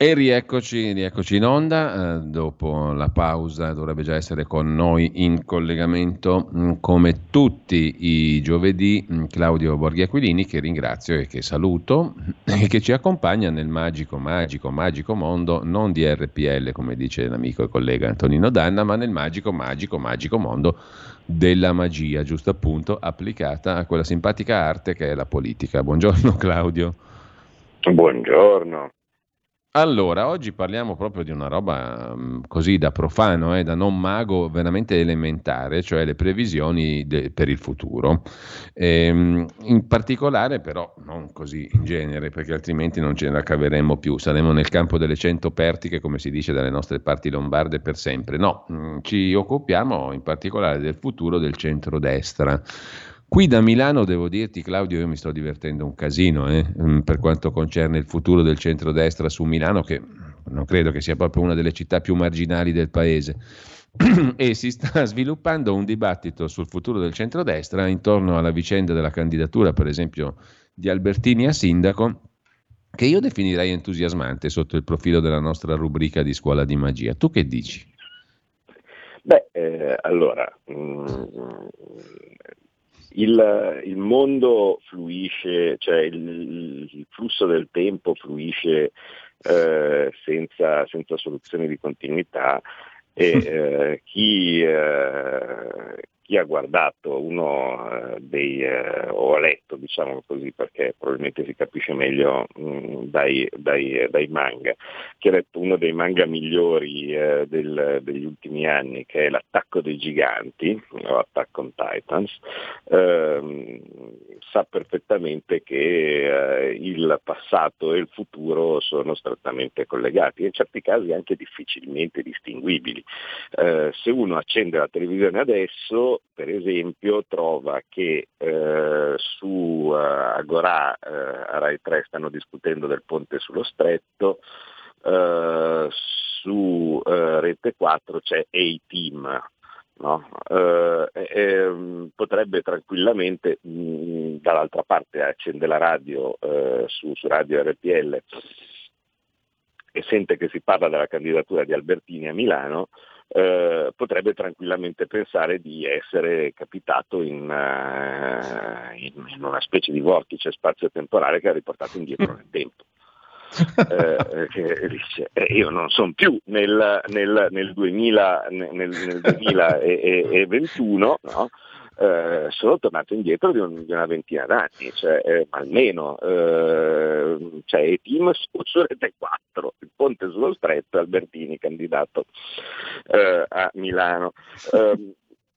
E rieccoci, rieccoci in onda, eh, dopo la pausa dovrebbe già essere con noi in collegamento mm, come tutti i giovedì mm, Claudio Borghi Aquilini che ringrazio e che saluto e che ci accompagna nel magico, magico, magico mondo non di RPL come dice l'amico e collega Antonino Danna ma nel magico, magico, magico mondo della magia, giusto appunto applicata a quella simpatica arte che è la politica. Buongiorno Claudio. Buongiorno. Allora, oggi parliamo proprio di una roba um, così da profano, eh, da non mago, veramente elementare, cioè le previsioni de- per il futuro. Ehm, in particolare, però, non così in genere, perché altrimenti non ce ne caveremmo più, saremo nel campo delle cento pertiche, come si dice dalle nostre parti lombarde, per sempre. No, mm, ci occupiamo in particolare del futuro del centrodestra. Qui da Milano devo dirti, Claudio, io mi sto divertendo un casino eh, mm, per quanto concerne il futuro del centrodestra su Milano, che non credo che sia proprio una delle città più marginali del paese. e si sta sviluppando un dibattito sul futuro del centrodestra intorno alla vicenda della candidatura, per esempio, di Albertini a sindaco, che io definirei entusiasmante sotto il profilo della nostra rubrica di scuola di magia. Tu che dici? Beh, eh, allora, mh, mm, il, il mondo fluisce, cioè il, il, flusso del tempo fluisce eh, senza, senza soluzioni di continuità e eh, chi, eh, chi ha guardato uno eh, dei, eh, o ha letto, diciamo così, perché probabilmente si capisce meglio mh, mm, dai, dai, dai, manga, uno dei manga migliori eh, del, degli ultimi anni, che è L'attacco dei giganti, o Attack on Titans, ehm, sa perfettamente che eh, il passato e il futuro sono strettamente collegati e in certi casi anche difficilmente distinguibili. Eh, se uno accende la televisione adesso per esempio, trova che eh, su uh, Agorà a Rai 3 stanno discutendo del ponte sullo stretto, uh, su Rete 4 c'è A-Team, No? Eh, eh, potrebbe tranquillamente mh, mm, dall'altra parte accende la radio eh, su, su, radio RPL e sente che si parla della candidatura di Albertini a Milano eh, potrebbe tranquillamente pensare di essere capitato in, uh, in, in una specie di vortice spazio-temporale che ha riportato indietro nel tempo. Eh, che dice eh, io non sono più nel, nel, nel, 2000, nel, nel 2021 no? eh, sono tornato indietro di, un, di, una ventina d'anni, cioè, eh, almeno eh, cioè, i team su, Rete 4, il ponte sullo stretto, Albertini candidato eh, a Milano.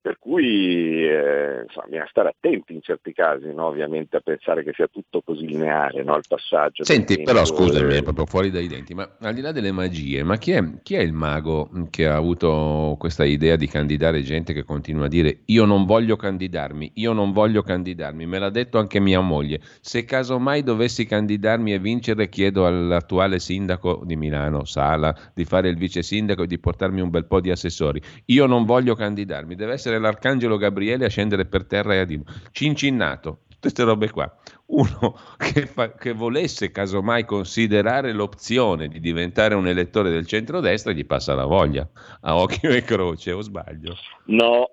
Per cui eh, insomma, bisogna stare attenti in certi casi, no? ovviamente, a pensare che sia tutto così lineare no? il passaggio. Senti, però scusami, è proprio fuori dai denti, ma al di là delle magie, ma chi è, chi è, il mago che ha avuto questa idea di candidare gente che continua a dire io non voglio candidarmi, io non voglio candidarmi, me l'ha detto anche mia moglie, se casomai dovessi candidarmi e vincere chiedo all'attuale sindaco di Milano, Sala, di fare il vice sindaco e di portarmi un bel po' di assessori, io non voglio candidarmi, deve essere essere l'arcangelo Gabriele a scendere per terra e a dire cincinnato, tutte queste robe qua. Uno che, fa, che volesse casomai considerare l'opzione di diventare un elettore del centrodestra gli passa la voglia, a occhio e croce, o sbaglio? No,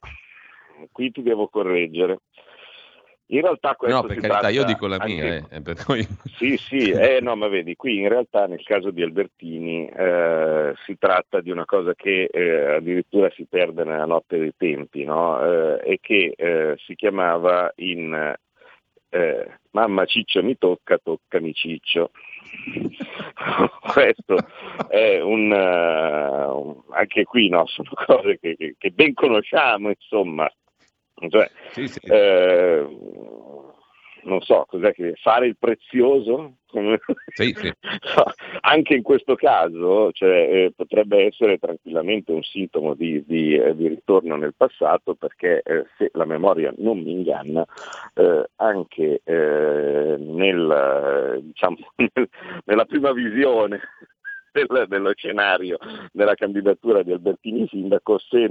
qui ti devo correggere. In realtà questo No, per carità, io dico la mia. Anche... Eh, per cui... Sì, sì, eh, no, ma vedi, qui in realtà nel caso di Albertini eh, si tratta di una cosa che eh, addirittura si perde nella notte dei tempi, no? Eh, e che eh, si chiamava in Mamma Ciccio mi tocca, toccami Ciccio. questo è un, uh, anche qui no, sono cose che, che, che ben conosciamo, insomma, cioè, sì, sì. Eh, non so, cos'è che fare il prezioso? Sì. Anche in questo caso cioè, eh, potrebbe essere tranquillamente un sintomo di, di, eh, di ritorno nel passato perché eh, se la memoria non mi inganna, eh, anche nel, diciamo, nella prima visione del, dello scenario della candidatura di Albertini sindaco se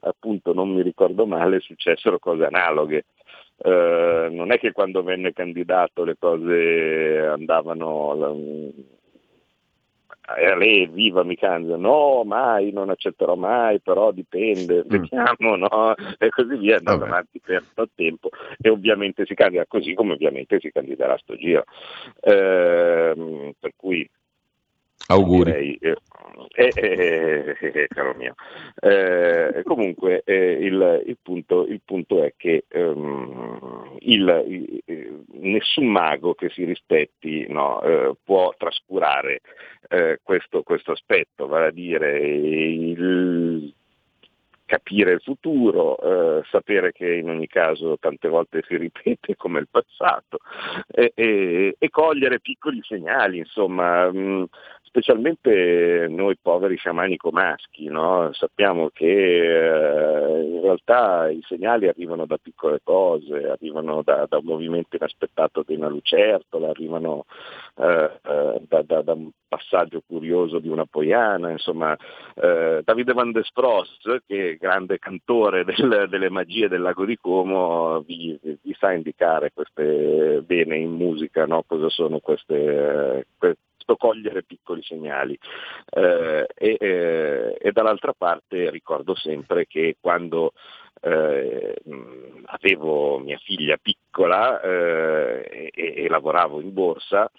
appunto non mi ricordo male successero cose analoghe. Eh, non è che quando venne candidato le cose andavano era lei viva mi cambia, no mai, non accetterò mai, però dipende, mm. vediamo, no? E così via, andando Vabbè. avanti per tanto tempo e ovviamente si candida così come ovviamente si candiderà a sto giro. Eh, per cui Auguri. Direi, eh, eh, eh, eh, caro mio. Eh, comunque il, il, punto, il, punto, è che um, il, il, nessun mago che si rispetti no, può trascurare questo, questo, aspetto, vale a dire il capire il futuro, eh, sapere che in ogni caso tante volte si ripete come il passato e, e, e cogliere piccoli segnali, insomma, mh, mm, specialmente noi poveri sciamanico maschi, no? sappiamo che eh, in realtà i segnali arrivano da piccole cose, arrivano da, da un movimento inaspettato di una lucertola, arrivano eh, eh, da, da, da, un passaggio curioso di una poiana, insomma eh, Davide Van der Spross, che grande cantore del, delle magie del lago di Como, vi, vi sa indicare queste bene in musica, no? cosa sono queste, queste cogliere piccoli segnali. Eh, e, eh, e, dall'altra parte ricordo sempre che quando eh, avevo mia figlia piccola eh, e, e, lavoravo in borsa,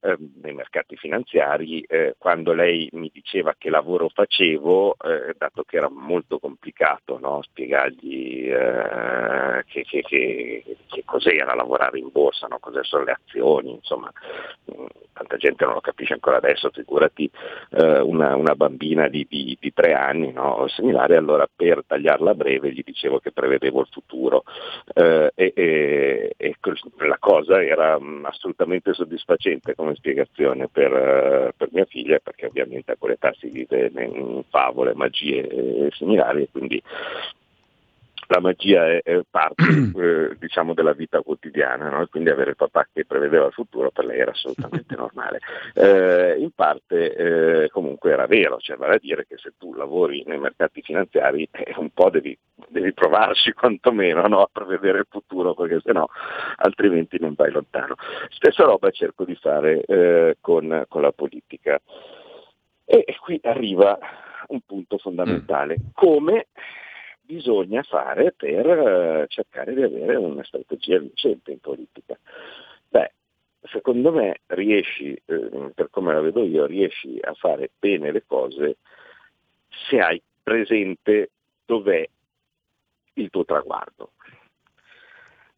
eh, nei mercati finanziari, eh, quando lei mi diceva che lavoro facevo, eh, dato che era molto complicato no? spiegargli eh, che, che, che, che, cos'era lavorare in borsa, no? cos'è sono le azioni, insomma, mh, mm, tanta gente non lo capisce ancora adesso, figurati eh, una, una, bambina di, di, di tre anni no? similare, allora per tagliarla breve gli dicevo che prevedevo il futuro eh, e, e, e, la cosa era mh, mm, assolutamente soddisfacente come spiegazione per, eh, per, mia figlia, perché ovviamente a quell'età si vive in favole, magie e similari, quindi la magia è, è parte eh, diciamo della vita quotidiana, no? quindi avere il papà che prevedeva il futuro per lei era assolutamente normale. Eh, in parte eh, comunque era vero, cioè vale a dire che se tu lavori nei mercati finanziari eh, un po' devi, devi provarci quantomeno no? a prevedere il futuro perché sennò altrimenti non vai lontano. Stessa roba cerco di fare eh, con, con la politica. E qui arriva un punto fondamentale, mm. come bisogna fare per eh, cercare di avere una strategia vincente in politica. Beh, secondo me riesci, eh, per come la vedo io, riesci a fare bene le cose se hai presente dov'è il tuo traguardo.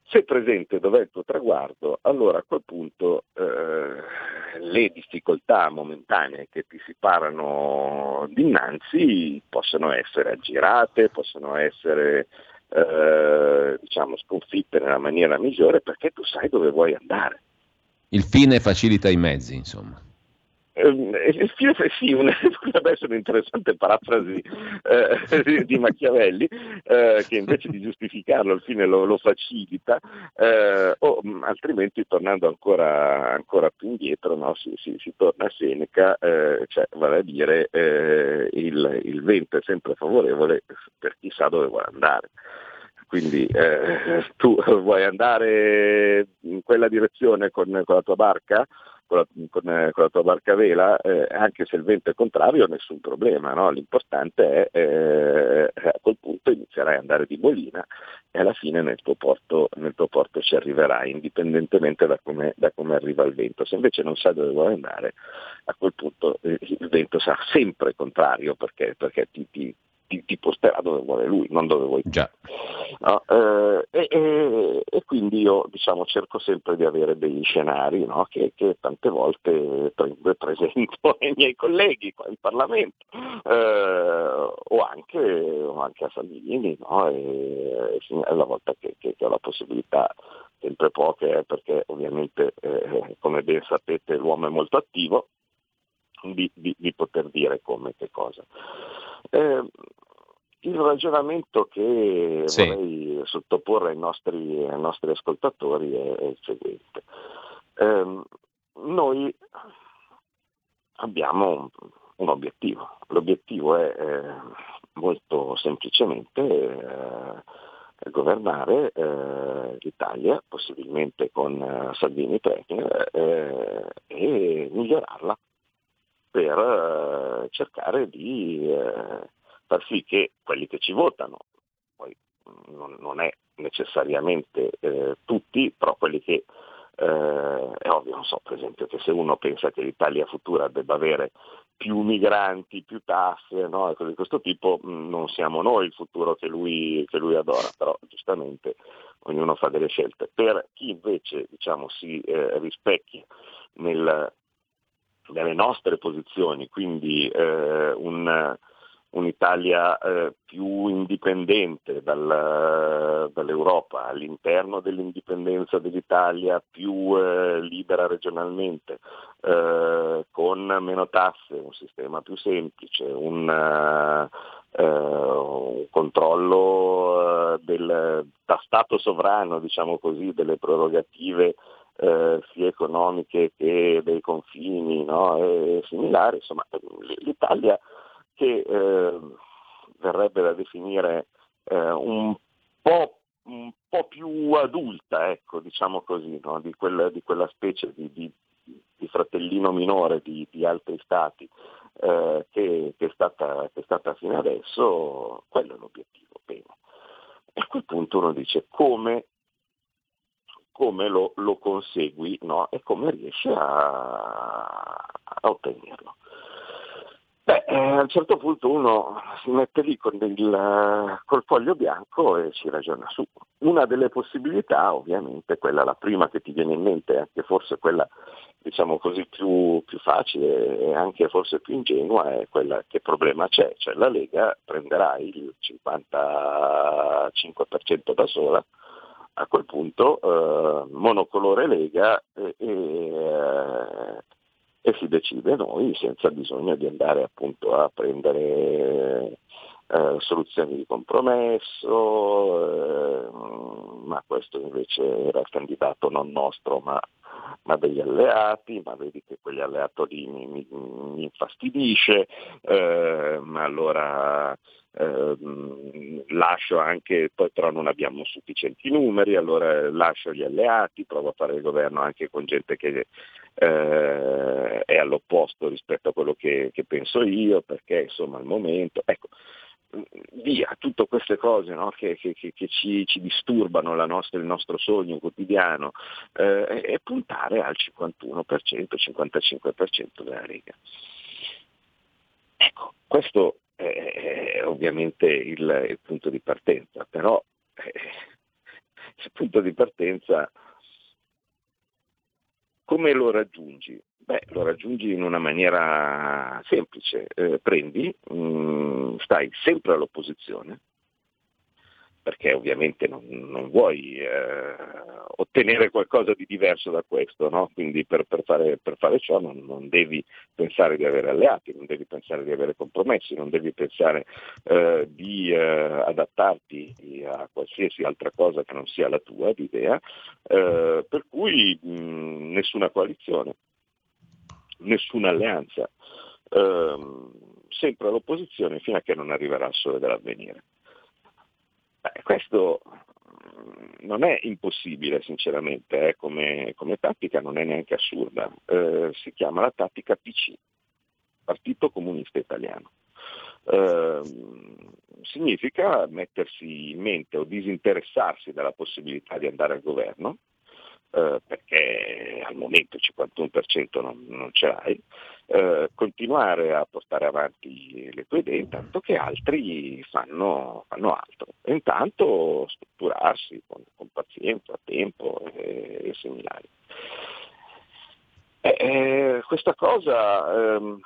Se presente dov'è il tuo traguardo, allora a quel punto eh, le difficoltà momentanee che ti si parano dinanzi possono essere aggirate, possono essere eh, diciamo, sconfitte nella maniera migliore perché tu sai dove vuoi andare. Il fine facilita i mezzi, insomma. Eh, sì, una, potrebbe essere un'interessante parafrasi eh, di Machiavelli, eh, che invece di giustificarlo al fine lo, lo facilita, eh, o mm, altrimenti tornando ancora, ancora più indietro no, si, si, si, torna a Seneca, eh, cioè, vale a dire eh, il, il vento è sempre favorevole per chi sa dove vuole andare. Quindi eh, tu vuoi andare in quella direzione con, con la tua barca, con la, con, eh, con la tua barca vela, eh, anche se il vento è contrario, nessun problema. No? L'importante è eh, a quel punto inizierai ad andare di bolina e alla fine nel tuo porto, nel tuo porto ci arriverai, indipendentemente da come, da come, arriva il vento. Se invece non sai dove vuoi andare, a quel punto eh, il vento sarà sempre contrario perché, perché ti, ti ti, ti, posterà dove vuole lui, non dove vuoi Già. No? Eh, e, e, e, quindi io diciamo, cerco sempre di avere degli scenari no? che, che, tante volte pre- presento ai miei colleghi qua in Parlamento eh, o, anche, o, anche, a Salvini no? e, e la volta che, che, che, ho la possibilità sempre poche eh, perché ovviamente eh, come ben sapete l'uomo è molto attivo di, di, di poter dire come che cosa. Eh, il ragionamento che sì. vorrei sottoporre ai nostri, ai nostri ascoltatori è, è, il seguente. Eh, noi abbiamo un obiettivo. L'obiettivo è eh, molto semplicemente eh, governare eh, l'Italia, possibilmente con eh, Salvini Premier, eh, e migliorarla per eh, cercare di far sì che quelli che ci votano, poi non, è necessariamente tutti, però quelli che eh, è ovvio, non so, per esempio, che se uno pensa che l'Italia futura debba avere più migranti, più tasse, no? cose di questo tipo, mm, non siamo noi il futuro che lui, che lui, adora, però giustamente ognuno fa delle scelte. Per chi invece diciamo, si eh, rispecchia nel, nelle nostre posizioni, quindi eh, un un'Italia eh, più indipendente dal, dall'Europa, all'interno dell'indipendenza dell'Italia, più eh, libera regionalmente, eh, con meno tasse, un sistema più semplice, un, eh, un controllo eh, del, da Stato sovrano, diciamo così, delle prerogative eh, sia economiche che dei confini no? e similari, insomma l'Italia che eh, verrebbe da definire eh, un, po', un, po', più adulta, ecco, diciamo così, no? di, quella, di, quella, specie di, di, di fratellino minore di, altri stati eh, che, che, è stata, che, è stata, fino adesso, quello è l'obiettivo. Bene. E a quel punto uno dice come, come lo, lo, consegui no? e come riesci a, a ottenerlo. Beh, eh, a un certo punto uno si mette lì con il, col foglio bianco e ci ragiona su. Una delle possibilità, ovviamente, quella la prima che ti viene in mente, anche forse quella diciamo così più, più facile e anche forse più ingenua, è quella che problema c'è, cioè la Lega prenderà il 55% da sola, a quel punto eh, monocolore Lega e, e e si decide noi senza bisogno di andare appunto a prendere eh, soluzioni di compromesso, eh, ma questo invece era il candidato non nostro ma, ma degli alleati, ma vedi che quegli alleati lì mi, mi, mi infastidisce, eh, ma allora eh, lascio anche, poi però non abbiamo sufficienti numeri, allora lascio gli alleati, provo a fare il governo anche con gente che eh, è all'opposto rispetto a quello che, che, penso io, perché insomma al momento, ecco, via tutte queste cose no, che, che, che ci, ci, disturbano nostra, il nostro sogno quotidiano eh, e puntare al 51%, 55% della Lega. Ecco, questo è ovviamente il, il punto di partenza, però eh, il punto di partenza come lo raggiungi? Beh, lo raggiungi in una maniera semplice, eh, prendi, mh, mm, stai sempre all'opposizione, perché ovviamente non, non vuoi eh, ottenere qualcosa di diverso da questo, no? quindi per, per, fare, per, fare, ciò non, non, devi pensare di avere alleati, non devi pensare di avere compromessi, non devi pensare eh, di eh, adattarti a qualsiasi altra cosa che non sia la tua idea, eh, per cui mh, nessuna coalizione, nessuna alleanza, ehm, sempre all'opposizione fino a che non arriverà il sole dell'avvenire. Beh, questo mm, non è impossibile sinceramente, eh, come, come, tattica non è neanche assurda, eh, si chiama la tattica PC, Partito Comunista Italiano. Eh, significa mettersi in mente o disinteressarsi della possibilità di andare al governo, eh, perché al momento il 51% non, non ce l'hai, eh, continuare a portare avanti le tue idee intanto che altri fanno, fanno altro. E intanto strutturarsi con, con pazienza, tempo e, e similari. Eh, eh, questa cosa ehm,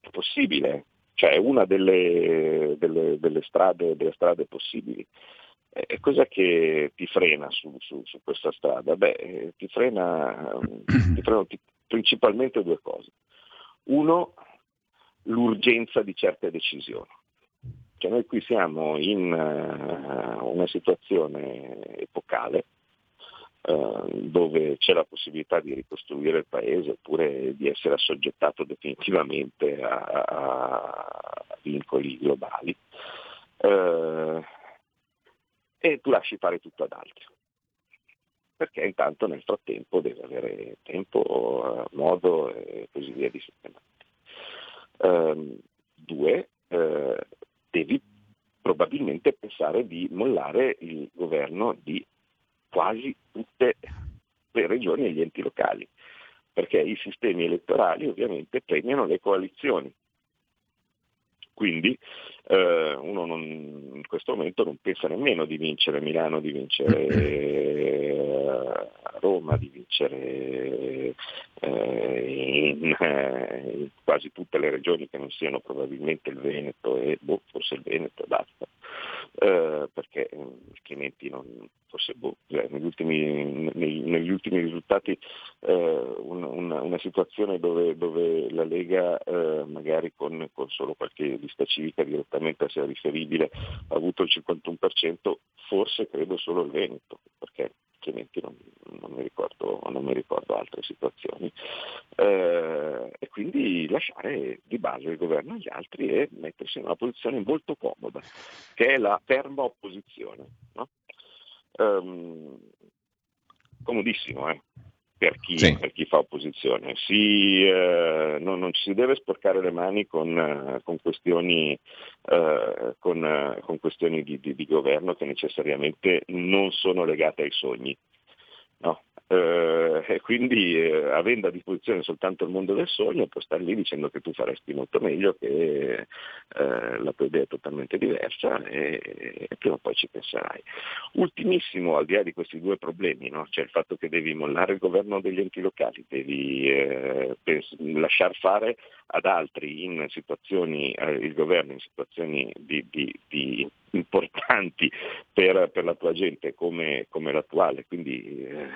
è possibile, cioè è una delle, delle, delle, strade, delle strade possibili. E cosa che ti frena su, su, su questa strada? Beh, ti frena, ti frena principalmente due cose. Uno, l'urgenza di certe decisioni. Cioè noi qui siamo in uh, una situazione epocale eh, dove c'è la possibilità di ricostruire il paese oppure di essere assoggettato definitivamente a, a vincoli globali. Eh, e tu lasci fare tutto ad altri perché intanto nel frattempo deve avere tempo, modo e così via di sistemare. Um, due, uh, devi probabilmente pensare di mollare il governo di quasi tutte le regioni e gli enti locali, perché i sistemi elettorali ovviamente premiano le coalizioni. Quindi eh, uno non, in questo momento non pensa nemmeno di vincere Milano, di vincere eh, Roma, di vincere eh, in, eh, in, quasi tutte le regioni che non siano probabilmente il Veneto e boh, forse il Veneto basta, eh, perché eh, altrimenti non, forse boh, cioè, negli, ultimi, negli, ultimi, risultati una, una, una, situazione dove, dove la Lega magari con, con solo qualche lista civica direttamente sia riferibile, ha avuto il 51%, forse credo solo il Veneto, perché altrimenti non, non, mi, ricordo, non mi, ricordo, altre situazioni. Eh, e quindi lasciare di base il governo agli altri e mettersi in una posizione molto comoda, che è la ferma opposizione. No? Um, comodissimo, eh? per chi, sì. per chi fa opposizione. Si, eh, non, non, ci si deve sporcare le mani con, eh, con questioni, eh, con, eh, con questioni di, di, di, governo che necessariamente non sono legate ai sogni. No, eh, e quindi eh, avendo a disposizione soltanto il mondo del sogno puoi stare lì dicendo che tu faresti molto meglio, che eh, la tua idea è totalmente diversa e, e, prima o poi ci penserai. Ultimissimo, al di là di questi due problemi, no? cioè il fatto che devi mollare il governo degli enti locali, devi eh, pens- lasciar fare ad altri in situazioni, eh, il governo in situazioni di, di, di importanti per, per, la tua gente come, come l'attuale, quindi eh,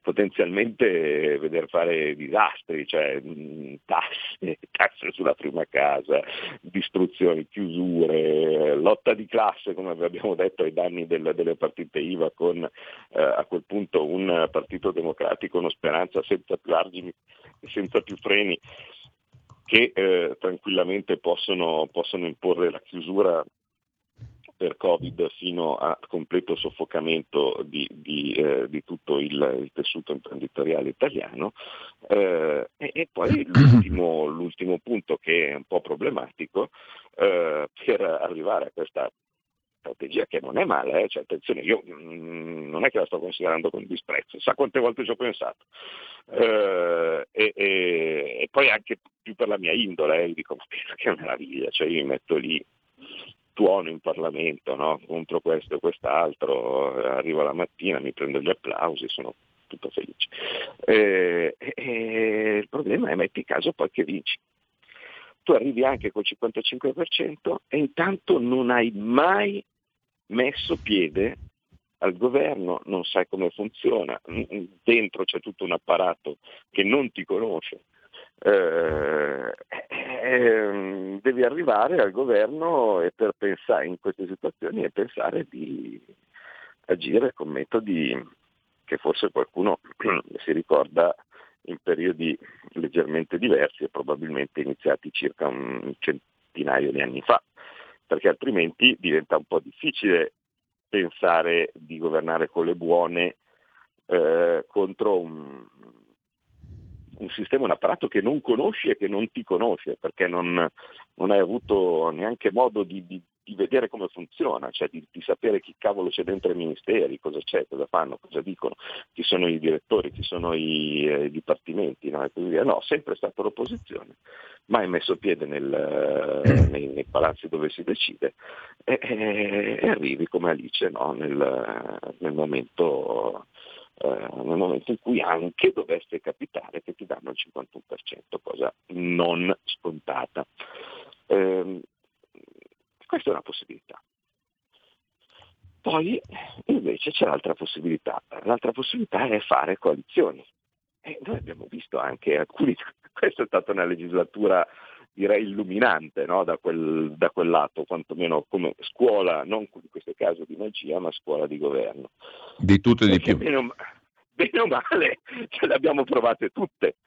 potenzialmente veder fare disastri, cioè mh, mm, tasse, tasse sulla prima casa, distruzioni, chiusure, lotta di classe come abbiamo detto ai danni del, delle partite IVA con eh, a quel punto un partito democratico, uno speranza senza più argini, senza più freni che eh, tranquillamente possono, possono imporre la chiusura per Covid fino a completo soffocamento di, di, eh, di tutto il, il, tessuto imprenditoriale italiano. Eh, e, e, poi l'ultimo, l'ultimo, punto che è un po' problematico eh, per arrivare a questa strategia che non è male, eh? cioè, attenzione, io mh, mm, non è che la sto considerando con disprezzo, sa quante volte ci ho pensato. Eh, e, e, e, poi anche più per la mia indole, eh, dico, ma che meraviglia, cioè io mi metto lì tuono in Parlamento no? contro questo e quest'altro, arrivo la mattina, mi prendo gli applausi, sono tutto felice. Eh, eh, il problema è metti caso poi che vinci. Tu arrivi anche col 55% e intanto non hai mai messo piede al governo, non sai come funziona, dentro c'è tutto un apparato che non ti conosce, eh, eh, devi arrivare al governo e per pensare in queste situazioni e pensare di agire con metodi che forse qualcuno si ricorda in periodi leggermente diversi e probabilmente iniziati circa un centinaio di anni fa, perché altrimenti diventa un po' difficile pensare di governare con le buone eh, contro un, un sistema, un apparato che non conosci e che non ti conosce, perché non, non hai avuto neanche modo di, di, di, vedere come funziona, cioè di, di, sapere chi cavolo c'è dentro i ministeri, cosa c'è, cosa fanno, cosa dicono, chi sono i direttori, chi sono i, eh, i dipartimenti, no? e così via. No, sempre stata l'opposizione, mai messo piede nel, nei, nei, palazzi dove si decide e, e, e arrivi come Alice no? nel, nel momento eh, nel momento in cui anche dovesse capitare che ti danno il 51%, cosa non scontata. Eh, questa è una possibilità. Poi invece c'è l'altra possibilità, l'altra possibilità è fare coalizioni. E noi abbiamo visto anche alcuni, questa è stata una legislatura direi illuminante no? da, quel, da, quel, lato, quantomeno come scuola, non in questo caso di magia, ma scuola di governo. Di tutto e di più. Meno, bene o male ce le abbiamo provate tutte.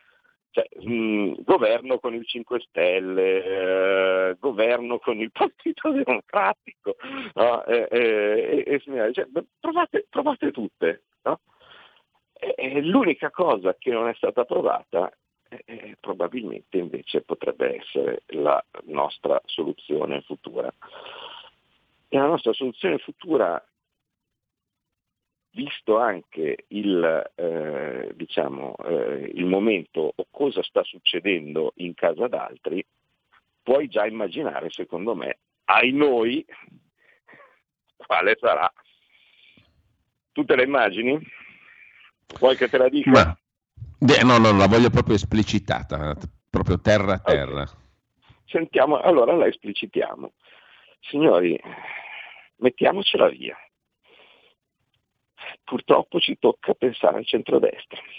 Cioè, mh, governo con il 5 Stelle, eh, governo con il Partito Democratico, no? e, e, e, cioè, provate, provate, tutte. No? l'unica cosa che non è stata provata eh, probabilmente invece potrebbe essere la nostra soluzione futura. E la nostra soluzione futura visto anche il, eh, diciamo, eh, il momento o cosa sta succedendo in casa d'altri, puoi già immaginare, secondo me, ai noi, quale sarà. Tu te la immagini? Vuoi che te la dica? Ma, no, no, la voglio proprio esplicitata, proprio terra a terra. Okay. Sentiamo, allora la esplicitiamo. Signori, mettiamocela via purtroppo ci tocca pensare al centrodestra.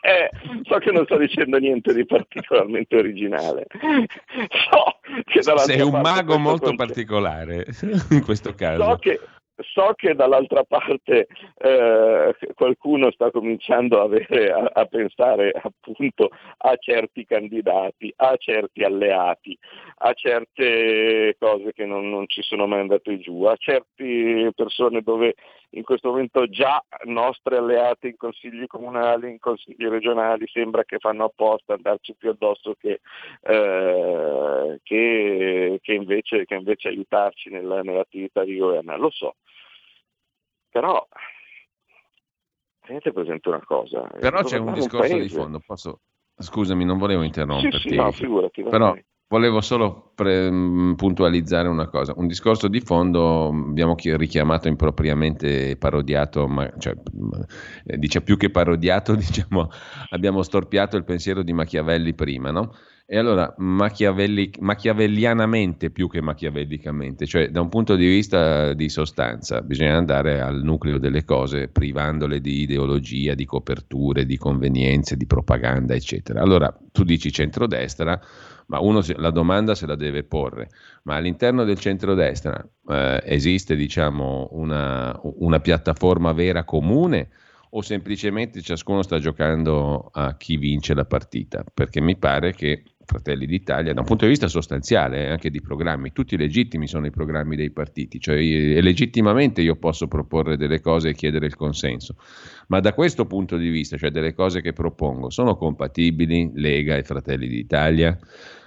Eh, so che non sto dicendo niente di particolarmente originale. So che Sei un mago molto conte... particolare in questo caso. So che, So che dall'altra parte eh, qualcuno sta cominciando a, avere, a, a, pensare appunto a certi candidati, a certi alleati, a certe cose che non, non ci sono mai andate giù, a certe persone dove in questo momento già nostre alleate in consigli comunali, in consigli regionali, sembra che fanno apposta andarci più addosso che, eh, che, che, invece, che invece, aiutarci nella, nell'attività di governo. Lo so, però, tenete presente una cosa. Però c'è un discorso un di fondo, posso... Scusami, non volevo interromperti. Sì, sì, no, figurati. Però volevo solo pre- mm, puntualizzare una cosa. Un discorso di fondo abbiamo richiamato impropriamente parodiato, ma, cioè, mm, eh, dice più che parodiato, diciamo, abbiamo storpiato il pensiero di Machiavelli prima, no? E allora, machiavelli, machiavellianamente più che machiavellicamente, cioè da un punto di vista di sostanza, bisogna andare al nucleo delle cose, privandole di ideologia, di coperture, di convenienze, di propaganda, eccetera. Allora, tu dici centrodestra, ma uno la domanda se la deve porre, ma all'interno del centrodestra eh, esiste diciamo, una, una piattaforma vera comune? o semplicemente ciascuno sta giocando a chi vince la partita? Perché mi pare che Fratelli d'Italia, da un punto di vista sostanziale, eh, anche di programmi, tutti legittimi sono i programmi dei partiti, cioè legittimamente io posso proporre delle cose e chiedere il consenso, ma da questo punto di vista, cioè delle cose che propongo, sono compatibili Lega e Fratelli d'Italia?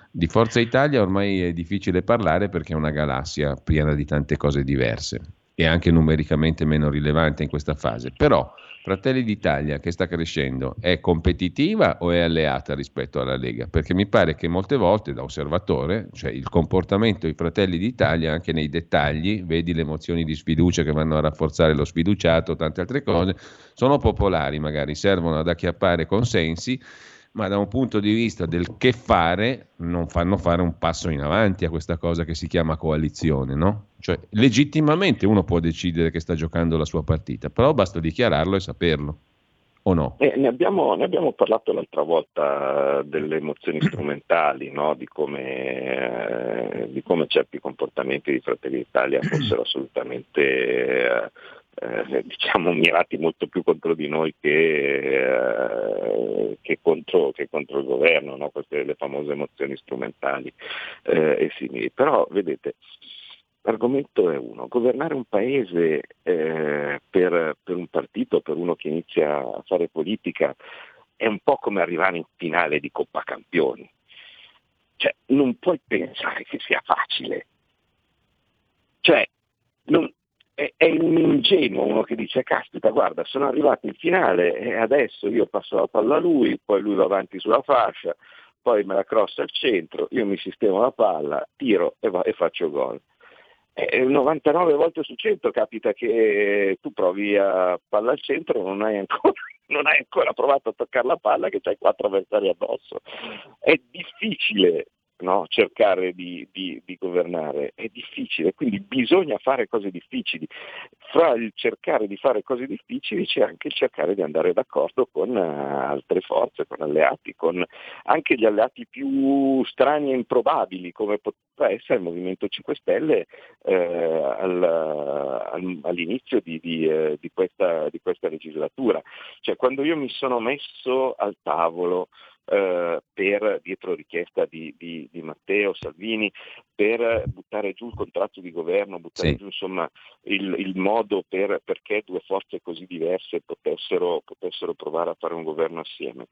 Di Forza Italia ormai è difficile parlare perché è una galassia piena di tante cose diverse e anche numericamente meno rilevante in questa fase, però Fratelli d'Italia che sta crescendo è competitiva o è alleata rispetto alla Lega? Perché mi pare che molte volte da osservatore, cioè il comportamento dei Fratelli d'Italia anche nei dettagli, vedi le mozioni di sfiducia che vanno a rafforzare lo sfiduciato, tante altre cose, sono popolari magari, servono ad acchiappare consensi ma da un punto di vista del che fare non fanno fare un passo in avanti a questa cosa che si chiama coalizione, no? Cioè, legittimamente uno può decidere che sta giocando la sua partita, però basta dichiararlo e saperlo. O no? Eh, ne, abbiamo, ne, abbiamo, parlato l'altra volta delle emozioni strumentali, no? di, come, eh, di, come, certi comportamenti di Fratelli d'Italia fossero assolutamente eh, eh, diciamo mirati molto più contro di noi che, eh, che, contro, che contro, il governo, no? queste le famose emozioni strumentali eh, e simili. Però vedete, l'argomento è uno, governare un paese eh, per, per un partito, per uno che inizia a fare politica, è un po' come arrivare in finale di Coppa Campioni. Cioè, non puoi pensare che sia facile. Cioè, non, è, è un ingenuo uno che dice caspita guarda sono arrivato in finale e adesso io passo la palla a lui, poi lui va avanti sulla fascia, poi me la crossa al centro, io mi sistemo la palla, tiro e, va, e faccio gol. E 99 volte su 100 capita che tu provi a palla al centro, non hai ancora, non hai ancora provato a toccare la palla che hai quattro avversari addosso. È difficile no? cercare di, di, di, governare, è difficile, quindi bisogna fare cose difficili. Fra il cercare di fare cose difficili c'è anche il cercare di andare d'accordo con uh, altre forze, con alleati, con anche gli alleati più strani e improbabili come poteva essere il Movimento 5 Stelle eh, al, al, all'inizio di, eh, questa, di questa legislatura. Cioè, quando io mi sono messo al tavolo eh, per, dietro richiesta di, di, di, Matteo Salvini, per buttare giù il contratto di governo, buttare sì. giù insomma, il, il modo per, perché due forze così diverse potessero, potessero provare a fare un governo assieme.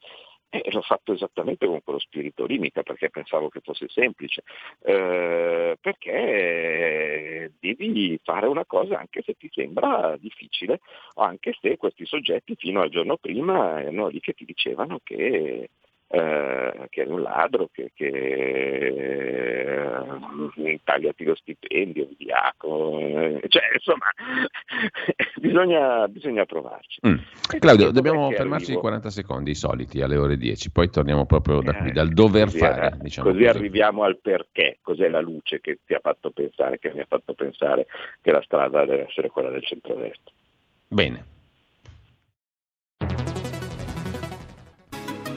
E l'ho fatto esattamente con quello spirito limita perché pensavo che fosse semplice, eh, perché devi fare una cosa anche se ti sembra difficile o anche se questi soggetti fino al giorno prima erano lì che ti dicevano che eh, che è un ladro, che, che eh, tagliati lo stipendio, vigliaco, eh, cioè insomma bisogna, bisogna, provarci. Mm. Claudio, dobbiamo fermarci arrivo... 40 secondi, i soliti, alle ore 10, poi torniamo proprio da qui, dal dover così fare. Era, diciamo così, così, arriviamo al perché, cos'è la luce che ti ha fatto pensare, che mi ha fatto pensare che la strada deve essere quella del centrodestra. Bene.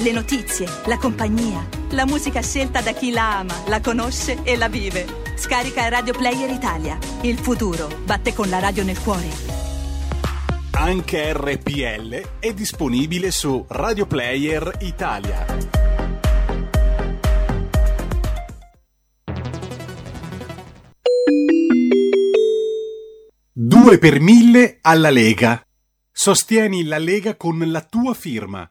Le notizie, la compagnia, la musica scelta da chi la ama, la conosce e la vive. Scarica Radio Player Italia. Il futuro batte con la radio nel cuore. Anche RPL è disponibile su Radio Player Italia. Due per mille alla Lega. Sostieni la Lega con la tua firma.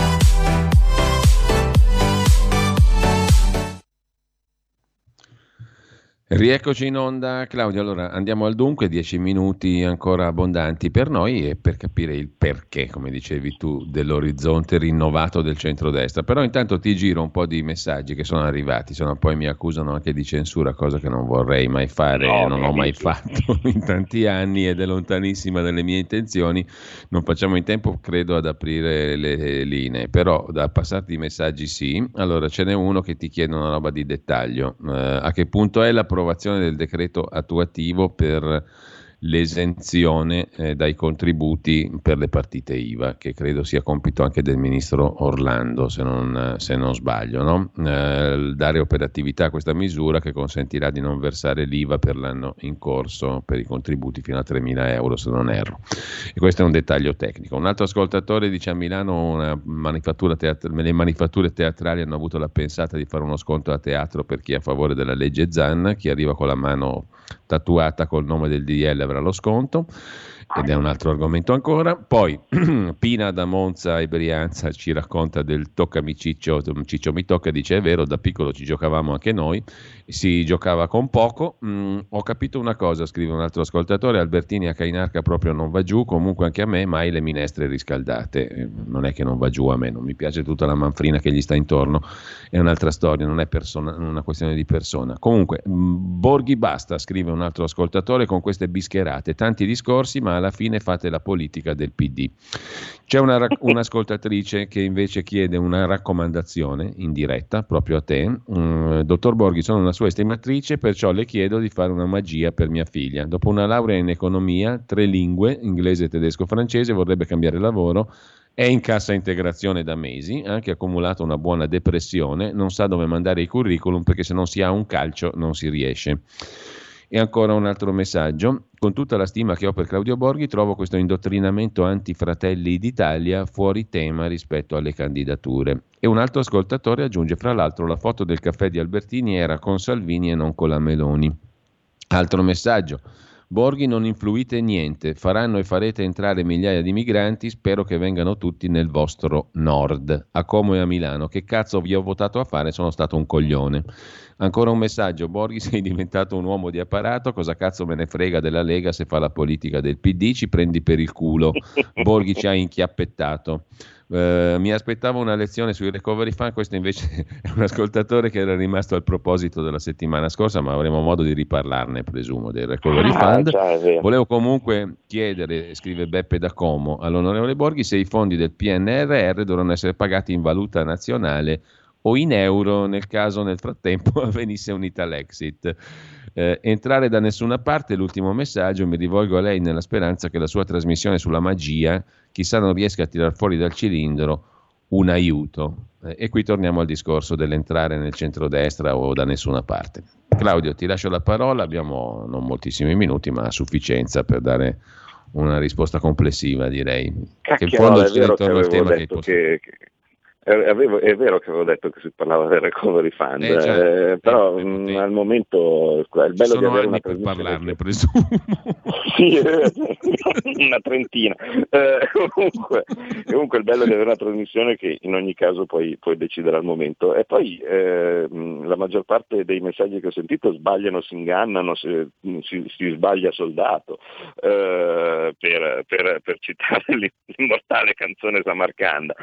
Rieccoci in onda, Claudio. Allora andiamo al dunque, dieci minuti ancora abbondanti per noi e per capire il perché, come dicevi tu, dell'orizzonte rinnovato del centrodestra. Però intanto ti giro un po' di messaggi che sono arrivati, se no poi mi accusano anche di censura, cosa che non vorrei mai fare, no, non ho mai fatto in tanti anni ed è lontanissima dalle mie intenzioni. Non facciamo in tempo, credo, ad aprire le linee, però da passarti i messaggi sì. Allora ce n'è uno che ti chiede una roba di dettaglio. Eh, a che punto è la l'approvazione del decreto attuativo per l'esenzione eh, dai contributi per le partite IVA, che credo sia compito anche del ministro Orlando, se non, se non sbaglio, no? eh, dare operatività a questa misura che consentirà di non versare l'IVA per l'anno in corso per i contributi fino a 3.000 euro, se non erro. E questo è un dettaglio tecnico. Un altro ascoltatore dice a Milano teatra- le manifatture teatrali hanno avuto la pensata di fare uno sconto a teatro per chi è a favore della legge Zanna, chi arriva con la mano tatuata col nome del DL avrà lo sconto ed è un altro argomento ancora. Poi Pina da Monza e Brianza ci racconta del toccami Ciccio, Ciccio mi tocca, dice è vero, da piccolo ci giocavamo anche noi, si giocava con poco. Mm, ho capito una cosa, scrive un altro ascoltatore, Albertini a Cainarca proprio non va giù, comunque anche a me mai le minestre riscaldate. Eh, non è che non va giù a me, non mi piace tutta la manfrina che gli sta intorno, è un'altra storia, non è persona, una questione di persona. Comunque, mm, Borghi basta, scrive un altro ascoltatore, con queste bischerate, tanti discorsi, ma alla fine fate la politica del PD. C'è una, un'ascoltatrice che invece chiede una raccomandazione in diretta proprio a te. Mm, dottor Borghi, sono una sua estimatrice, perciò le chiedo di fare una magia per mia figlia. Dopo una laurea in economia, tre lingue, inglese, tedesco, francese, vorrebbe cambiare lavoro È in cassa integrazione da mesi, ha anche accumulato una buona depressione, non sa dove mandare i curriculum perché se non si ha un calcio non si riesce. E ancora un altro messaggio. Con tutta la stima che ho per Claudio Borghi, trovo questo indottrinamento antifratelli d'Italia fuori tema rispetto alle candidature. E un altro ascoltatore aggiunge, fra l'altro, la foto del caffè di Albertini era con Salvini e non con la Meloni. Altro messaggio. Borghi non influite niente, faranno e farete entrare migliaia di migranti, spero che vengano tutti nel vostro nord, a Como e a Milano. Che cazzo vi ho votato a fare? Sono stato un coglione. Ancora un messaggio, Borghi sei diventato un uomo di apparato, cosa cazzo me ne frega della Lega se fa la politica del PD, ci prendi per il culo. Borghi ci ha inchiappettato. Uh, mi aspettavo una lezione sui recovery fund, questo invece è un ascoltatore che era rimasto al proposito della settimana scorsa, ma avremo modo di riparlarne, presumo, del recovery ah, fund. Già, Volevo comunque chiedere, scrive Beppe da Como, all'onorevole Borghi se i fondi del PNRR dovranno essere pagati in valuta nazionale o in euro nel caso nel frattempo avvenisse un Italexit. Eh, entrare da nessuna parte, l'ultimo messaggio, mi rivolgo a lei nella speranza che la sua trasmissione sulla magia, chissà non riesca a tirar fuori dal cilindro un aiuto. Eh, e qui torniamo al discorso dell'entrare nel centrodestra o da nessuna parte. Claudio, ti lascio la parola, abbiamo non moltissimi minuti, ma a sufficienza per dare una risposta complessiva, direi. Cacchio, che in fondo gira intorno al tema che, che, eh, avevo, è vero che avevo detto che si parlava del recovery fund, eh, certo, eh, però eh, mh, al momento è il bello di avere una trasmissione. parlarne, presumo. sì, una trentina. Eh, comunque, comunque, il bello di avere una trasmissione che in ogni caso poi puoi decidere al momento. E poi eh, la maggior parte dei messaggi che ho sentito sbagliano, si ingannano, si, si, si sbaglia soldato, per, per, per, citare l'immortale canzone Samarcanda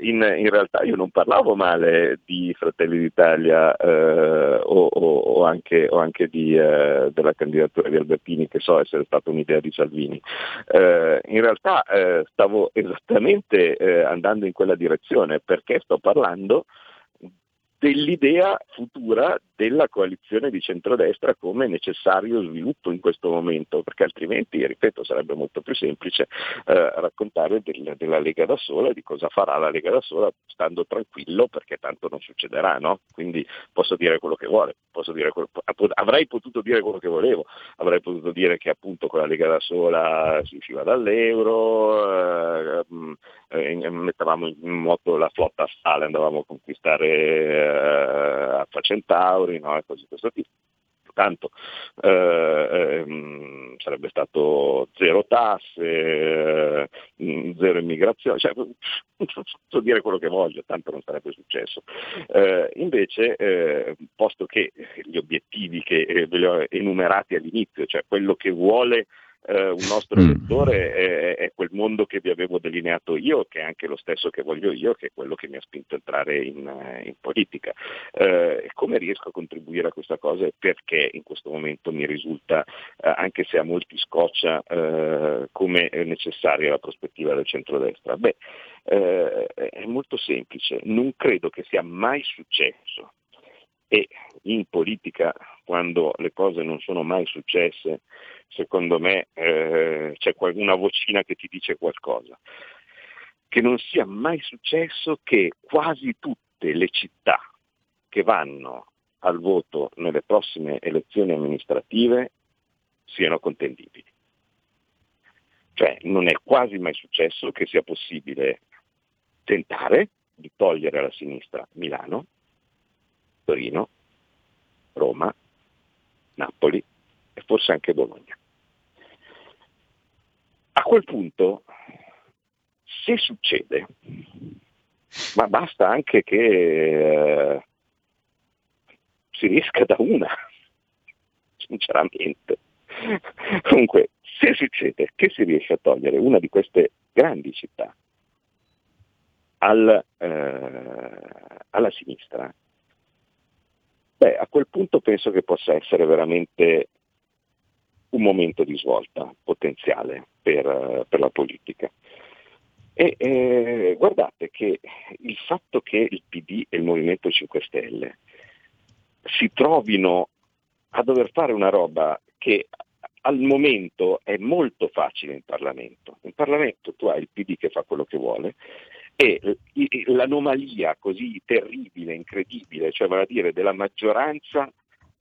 in, in, realtà io non parlavo male di Fratelli d'Italia eh, o, o, o, anche, o anche di, eh, della candidatura di Albertini, che so essere stata un'idea di Salvini. Eh, in realtà eh, stavo esattamente eh, andando in quella direzione perché sto parlando dell'idea futura della coalizione di centrodestra come necessario sviluppo in questo momento, perché altrimenti, ripeto, sarebbe molto più semplice eh, raccontare del, della Lega da sola, di cosa farà la Lega da sola, stando tranquillo perché tanto non succederà, no? Quindi posso dire quello che vuole, dire quello, avrei potuto dire quello che volevo, avrei potuto dire che appunto con la Lega da sola si usciva dall'euro, eh, eh, mettevamo in moto la flotta stale, andavamo a conquistare Alfa Centauri, no? e cose di questo tipo. Tanto eh, ehm, sarebbe stato zero tasse, eh, zero immigrazione, cioè, posso dire quello che voglio, tanto non sarebbe successo. Eh, invece, eh, posto che gli obiettivi che eh, vi ho enumerati all'inizio, cioè quello che vuole eh, un nostro mm. elettore è, è, quel mondo che vi avevo delineato io, che è anche lo stesso che voglio io, che è quello che mi ha spinto a entrare in, eh, in politica. Eh, come riesco a contribuire a questa cosa e perché in questo momento mi risulta, eh, anche se a molti scoccia, eh, come necessaria la prospettiva del centrodestra? Beh, eh, è molto semplice, non credo che sia mai successo e in politica quando le cose non sono mai successe, secondo me eh, c'è una vocina che ti dice qualcosa. Che non sia mai successo che quasi tutte le città che vanno al voto nelle prossime elezioni amministrative siano contendibili. Cioè non è quasi mai successo che sia possibile tentare di togliere alla sinistra Milano, Torino, Roma, Napoli e forse anche Bologna. A quel punto, se succede, ma basta anche che eh, si riesca da una, sinceramente. Comunque, se succede che si riesce a togliere una di queste grandi città al, eh, alla sinistra, Beh, a quel punto penso che possa essere veramente un momento di svolta potenziale per, per la politica. E eh, guardate che il fatto che il PD e il Movimento 5 Stelle si trovino a dover fare una roba che al momento è molto facile in Parlamento. In Parlamento tu hai il PD che fa quello che vuole e l'anomalia così terribile, incredibile, cioè vale a dire della maggioranza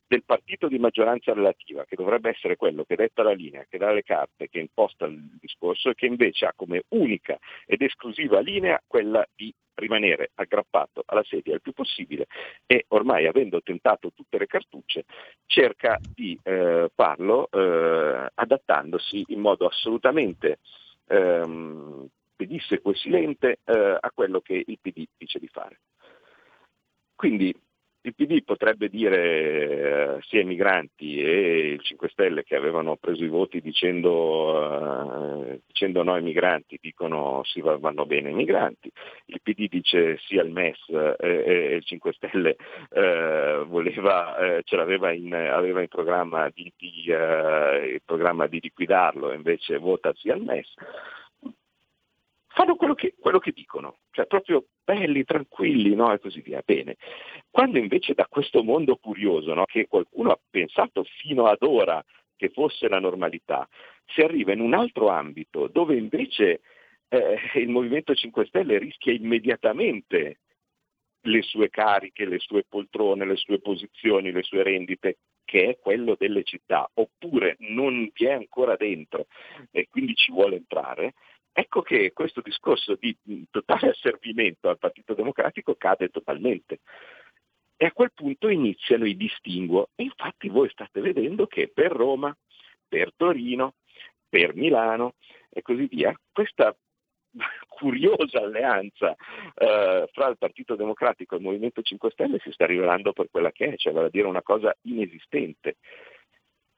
del partito di maggioranza relativa, che dovrebbe essere quello che detta la linea, che dà le carte, che imposta il discorso e che invece ha come unica ed esclusiva linea quella di rimanere aggrappato alla sedia il più possibile e ormai avendo tentato tutte le cartucce cerca di eh, farlo eh, adattandosi in modo assolutamente ehm, pedissequo e silente eh, a quello che il PD dice di fare. Quindi il PD potrebbe dire eh, sia i migranti e il 5 Stelle che avevano preso i voti dicendo, eh, dicendo no ai migranti, dicono sì vanno bene i migranti, il PD dice sì al MES eh, e il 5 Stelle eh, voleva, eh, ce l'aveva in, aveva in programma di, di, eh, programma di liquidarlo e invece vota sì al MES fanno quello che, quello che, dicono, cioè proprio belli, tranquilli no? e così via. Bene. Quando invece da questo mondo curioso, no? che qualcuno ha pensato fino ad ora che fosse la normalità, si arriva in un altro ambito dove invece eh, il Movimento 5 Stelle rischia immediatamente le sue cariche, le sue poltrone, le sue posizioni, le sue rendite, che è quello delle città, oppure non vi è ancora dentro e quindi ci vuole entrare, Ecco che questo discorso di totale asservimento al Partito Democratico cade totalmente. E a quel punto iniziano i distinguo. E infatti voi state vedendo che per Roma, per Torino, per Milano e così via, questa curiosa alleanza eh, fra il Partito Democratico e il Movimento 5 Stelle si sta rivelando per quella che è, cioè vale a dire una cosa inesistente.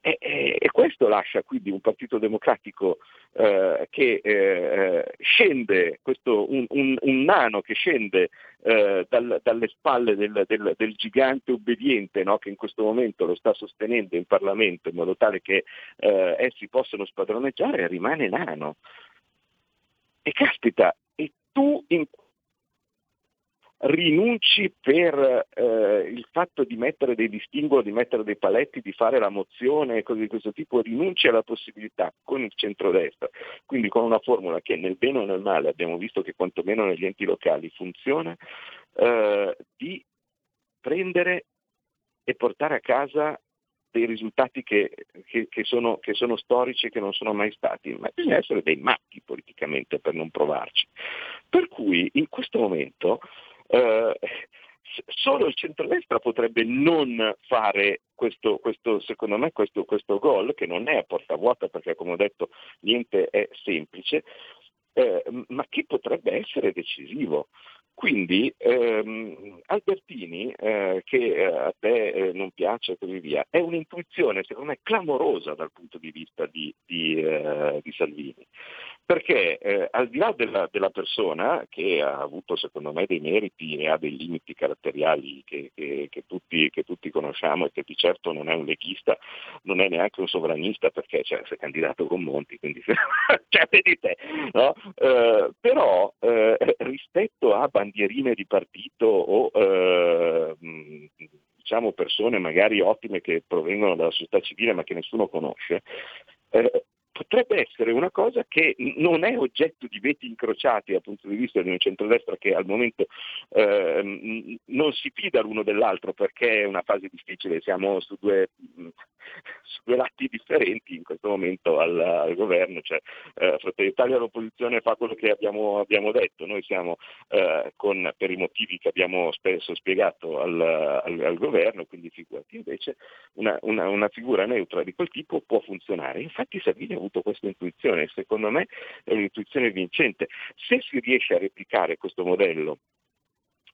E, e, e, questo lascia quindi un partito democratico eh, che eh, scende, questo, un, un, un, nano che scende eh, dal, dalle spalle del, del, del gigante obbediente no, che in questo momento lo sta sostenendo in Parlamento in modo tale che eh, essi possano spadroneggiare rimane nano. E caspita, e tu in rinunci per eh, il fatto di mettere dei distinguo, di mettere dei paletti, di fare la mozione e cose di questo tipo, rinunci alla possibilità con il centrodestra, quindi con una formula che nel bene o nel male abbiamo visto che quantomeno negli enti locali funziona, eh, di prendere e portare a casa dei risultati che, che, che, sono, che, sono, storici e che non sono mai stati, ma bisogna essere dei matti politicamente per non provarci. Per cui in questo momento eh, solo il centrodestra potrebbe non fare questo, questo secondo me, questo, questo gol, che non è a porta vuota perché come ho detto niente è semplice, eh, ma che potrebbe essere decisivo. Quindi ehm, Albertini, eh, che eh, a te eh, non piace e così via, è un'intuizione secondo me clamorosa dal punto di vista di, di, eh, di Salvini perché eh, al di là della, della, persona che ha avuto secondo me dei meriti e ha dei limiti caratteriali che, che, che, tutti, che, tutti, conosciamo e che di certo non è un leghista, non è neanche un sovranista perché cioè, si è candidato con Monti, quindi cioè, vedi te, no? eh, però rispetto a bandierine di partito o eh, diciamo persone magari ottime che provengono dalla società civile ma che nessuno conosce, eh, potrebbe essere una cosa che non è oggetto di veti incrociati dal punto di vista di un centrodestra che al momento eh, non si fida l'uno dell'altro perché è una fase difficile, siamo su due, su due lati differenti in questo momento al, al governo, cioè eh, Fratelli d'Italia l'opposizione fa quello che abbiamo, abbiamo detto, noi siamo eh, con, per i motivi che abbiamo spesso spiegato al, al, al governo, quindi figurati invece una, una, una figura neutra di quel tipo può funzionare. Infatti Salvini ha avuto avuto questa intuizione, secondo me è un'intuizione vincente. Se si riesce a replicare questo modello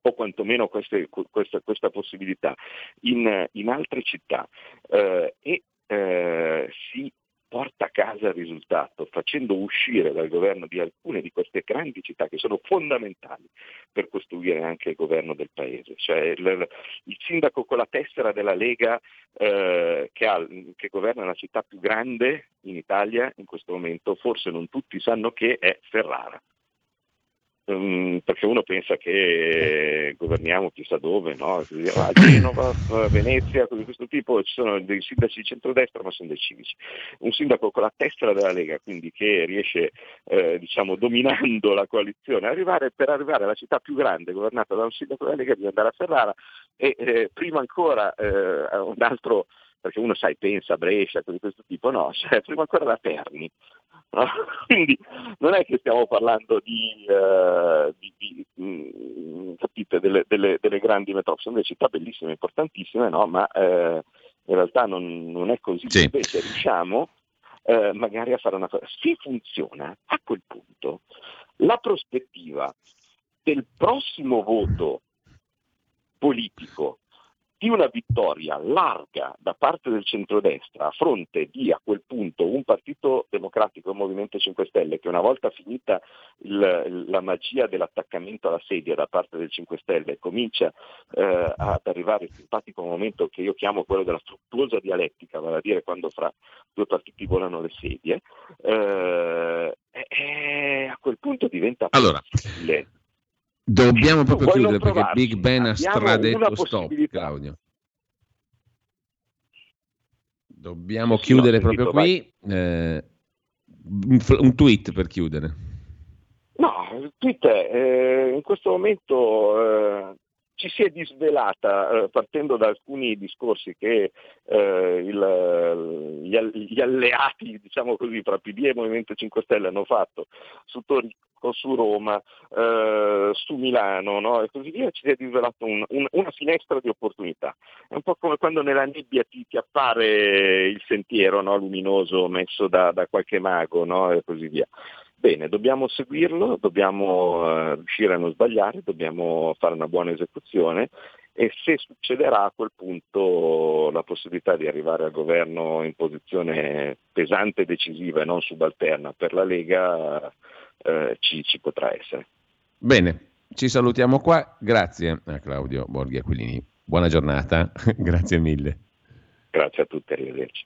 o quantomeno queste, questa, questa, possibilità in, in altre città eh, e eh, si porta a casa il risultato facendo uscire dal governo di alcune di queste grandi città che sono fondamentali per costruire anche il governo del paese. Cioè il, il sindaco con la tessera della Lega eh, che, ha, che, governa la città più grande in Italia in questo momento, forse non tutti sanno che è Ferrara. Um, perché uno pensa che governiamo chissà dove, no? A Genova, Venezia, cose di questo tipo, ci sono dei sindaci di centrodestra ma sono dei civici. Un sindaco con la tessera della Lega, quindi che riesce eh, diciamo, dominando la coalizione, arrivare, per arrivare alla città più grande governata da un sindaco della Lega bisogna andare a Ferrara e eh, prima ancora eh, un altro perché uno sai, pensa a Brescia, di questo tipo, no, cioè, prima ancora da Terni. Quindi non è che stiamo parlando di, uh, di, di mh, mm, capite, delle, delle, delle, grandi metropoli, sono delle città bellissime, importantissime, no? ma uh, in realtà non, non è così. Sì. Invece riusciamo uh, magari a fare una cosa. Se funziona, a quel punto la prospettiva del prossimo voto politico di una vittoria larga da parte del centrodestra a fronte di a quel punto un partito democratico, un Movimento 5 Stelle, che una volta finita il, la magia dell'attaccamento alla sedia da parte del 5 Stelle comincia eh, ad arrivare il simpatico momento che io chiamo quello della fruttuosa dialettica, vale a dire quando fra due partiti volano le sedie, eh, eh, a quel punto diventa allora. possibile Dobbiamo proprio chiudere perché Big Ben ha stradetto stop, Claudio. Dobbiamo sì, chiudere proprio qui. Eh, un, un, tweet per chiudere. No, il tweet è, eh, in questo momento eh, ci si è disvelata eh, partendo da alcuni discorsi che eh, il, gli, gli, alleati, diciamo così, tra PD e Movimento 5 Stelle hanno fatto su Torino, su Roma, eh, su Milano no? e così via, ci si è disvelata un, un, una finestra di opportunità. È un po' come quando nella nebbia ti, ti appare il sentiero no? luminoso messo da, da qualche mago no? e così via. Bene, dobbiamo seguirlo, dobbiamo uh, riuscire a non sbagliare, dobbiamo fare una buona esecuzione e se succederà a quel punto la possibilità di arrivare al governo in posizione pesante e decisiva e non subalterna per la Lega eh, ci, ci, potrà essere. Bene, ci salutiamo qua, grazie a Claudio Borghi Aquilini, buona giornata, grazie mille. Grazie a tutti, arrivederci.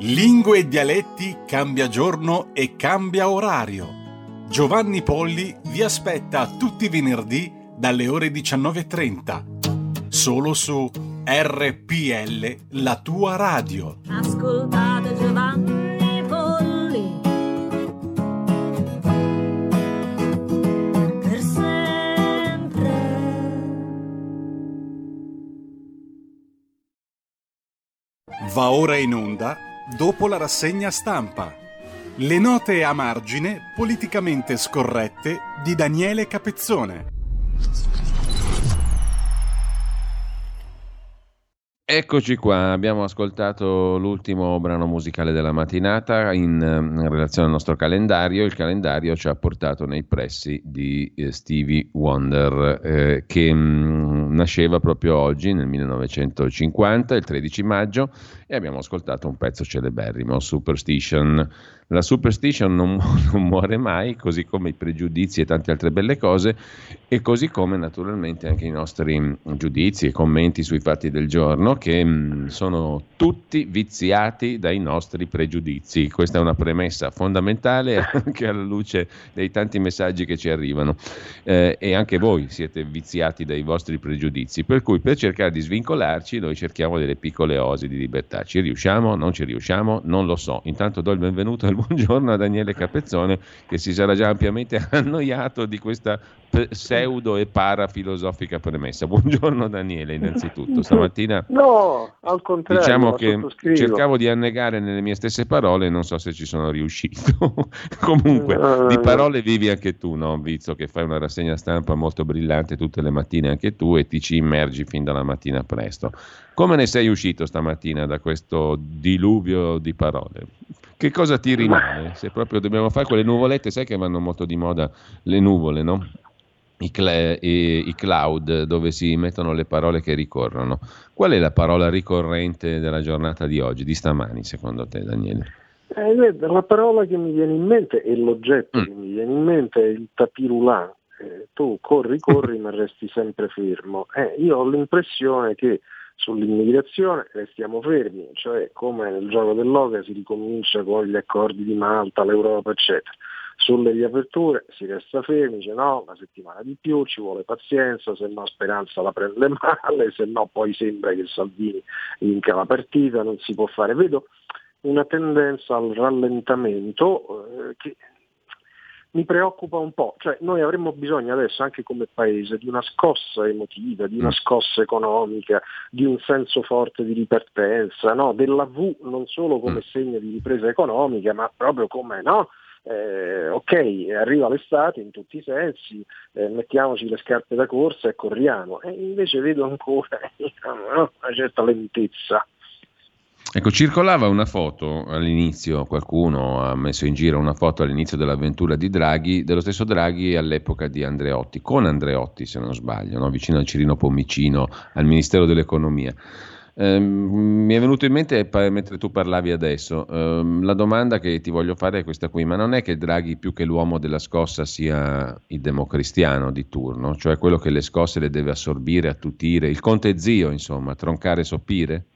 Lingue e dialetti cambia giorno e cambia orario. Giovanni Polli vi aspetta tutti i venerdì dalle ore 19.30. Solo su RPL, la tua radio. Ascoltate Giovanni Polli. Per sempre. Va ora in onda dopo la rassegna stampa. Le note a margine politicamente scorrette di Daniele Capezzone. Eccoci qua, abbiamo ascoltato l'ultimo brano musicale della mattinata in, in, relazione al nostro calendario. Il calendario ci ha portato nei pressi di eh, Stevie Wonder, eh, che mh, mm, nasceva proprio oggi, nel 1950, il 13 maggio, e abbiamo ascoltato un pezzo celeberrimo, Superstition. La superstition non, non, muore mai, così come i pregiudizi e tante altre belle cose, e così come naturalmente anche i nostri mm, giudizi e commenti sui fatti del giorno, che mh, mm, sono tutti viziati dai nostri pregiudizi. Questa è una premessa fondamentale anche alla luce dei tanti messaggi che ci arrivano. Eh, e anche voi siete viziati dai vostri pregiudizi, per cui per cercare di svincolarci noi cerchiamo delle piccole osi di libertà. Ci riusciamo? Non ci riusciamo? Non lo so. Intanto do il benvenuto al buongiorno a Daniele Capezzone che si sarà già ampiamente annoiato di questa pseudo e parafilosofica premessa. Buongiorno Daniele, innanzitutto. Stamattina no, al contrario, diciamo che cercavo di annegare nelle mie stesse parole non so se ci sono riuscito. Comunque, uh, di parole vivi anche tu, no? Vizzo, che fai una rassegna stampa molto brillante tutte le mattine anche tu e ti ci immergi fin dalla mattina presto. Come ne sei uscito stamattina da questo diluvio di parole? Che cosa ti rimane? Se proprio dobbiamo fare quelle nuvolette, sai che vanno molto di moda le nuvole, no? I, cl- i, i, cloud dove si mettono le parole che ricorrono. Qual è la parola ricorrente della giornata di oggi, di stamani, secondo te, Daniele? Eh, la parola che mi viene in mente e l'oggetto mm. che mi viene in mente è il tapirulan. Eh, tu corri, corri, ma resti sempre fermo. Eh, io ho l'impressione che sull'immigrazione restiamo fermi, cioè come nel gioco dell'Oca si ricomincia con gli accordi di Malta, l'Europa, eccetera. Sulle riaperture si resta fermi, dice no, una settimana di più, ci vuole pazienza, se no Speranza la prende male, se no poi sembra che Salvini vinca la partita, non si può fare. Vedo una tendenza al rallentamento eh, che mi preoccupa un po', cioè noi avremmo bisogno adesso anche come paese di una scossa emotiva, di una mm. scossa economica, di un senso forte di ripartenza, no? della V non solo come mm. segno di ripresa economica, ma proprio come no? Eh, ok, arriva l'estate in tutti i sensi, eh, mettiamoci le scarpe da corsa e corriamo, e invece vedo ancora no? una certa lentezza. Ecco, circolava una foto all'inizio, qualcuno ha messo in giro una foto all'inizio dell'avventura di Draghi, dello stesso Draghi all'epoca di Andreotti, con Andreotti se non sbaglio, no? vicino al Cirino Pomicino, al Ministero dell'Economia. Eh, mi è venuto in mente mentre tu parlavi adesso, eh, la domanda che ti voglio fare è questa qui, ma non è che Draghi più che l'uomo della scossa sia il democristiano di turno, cioè quello che le scosse le deve assorbire, attutire, il conte zio insomma, troncare e soppire?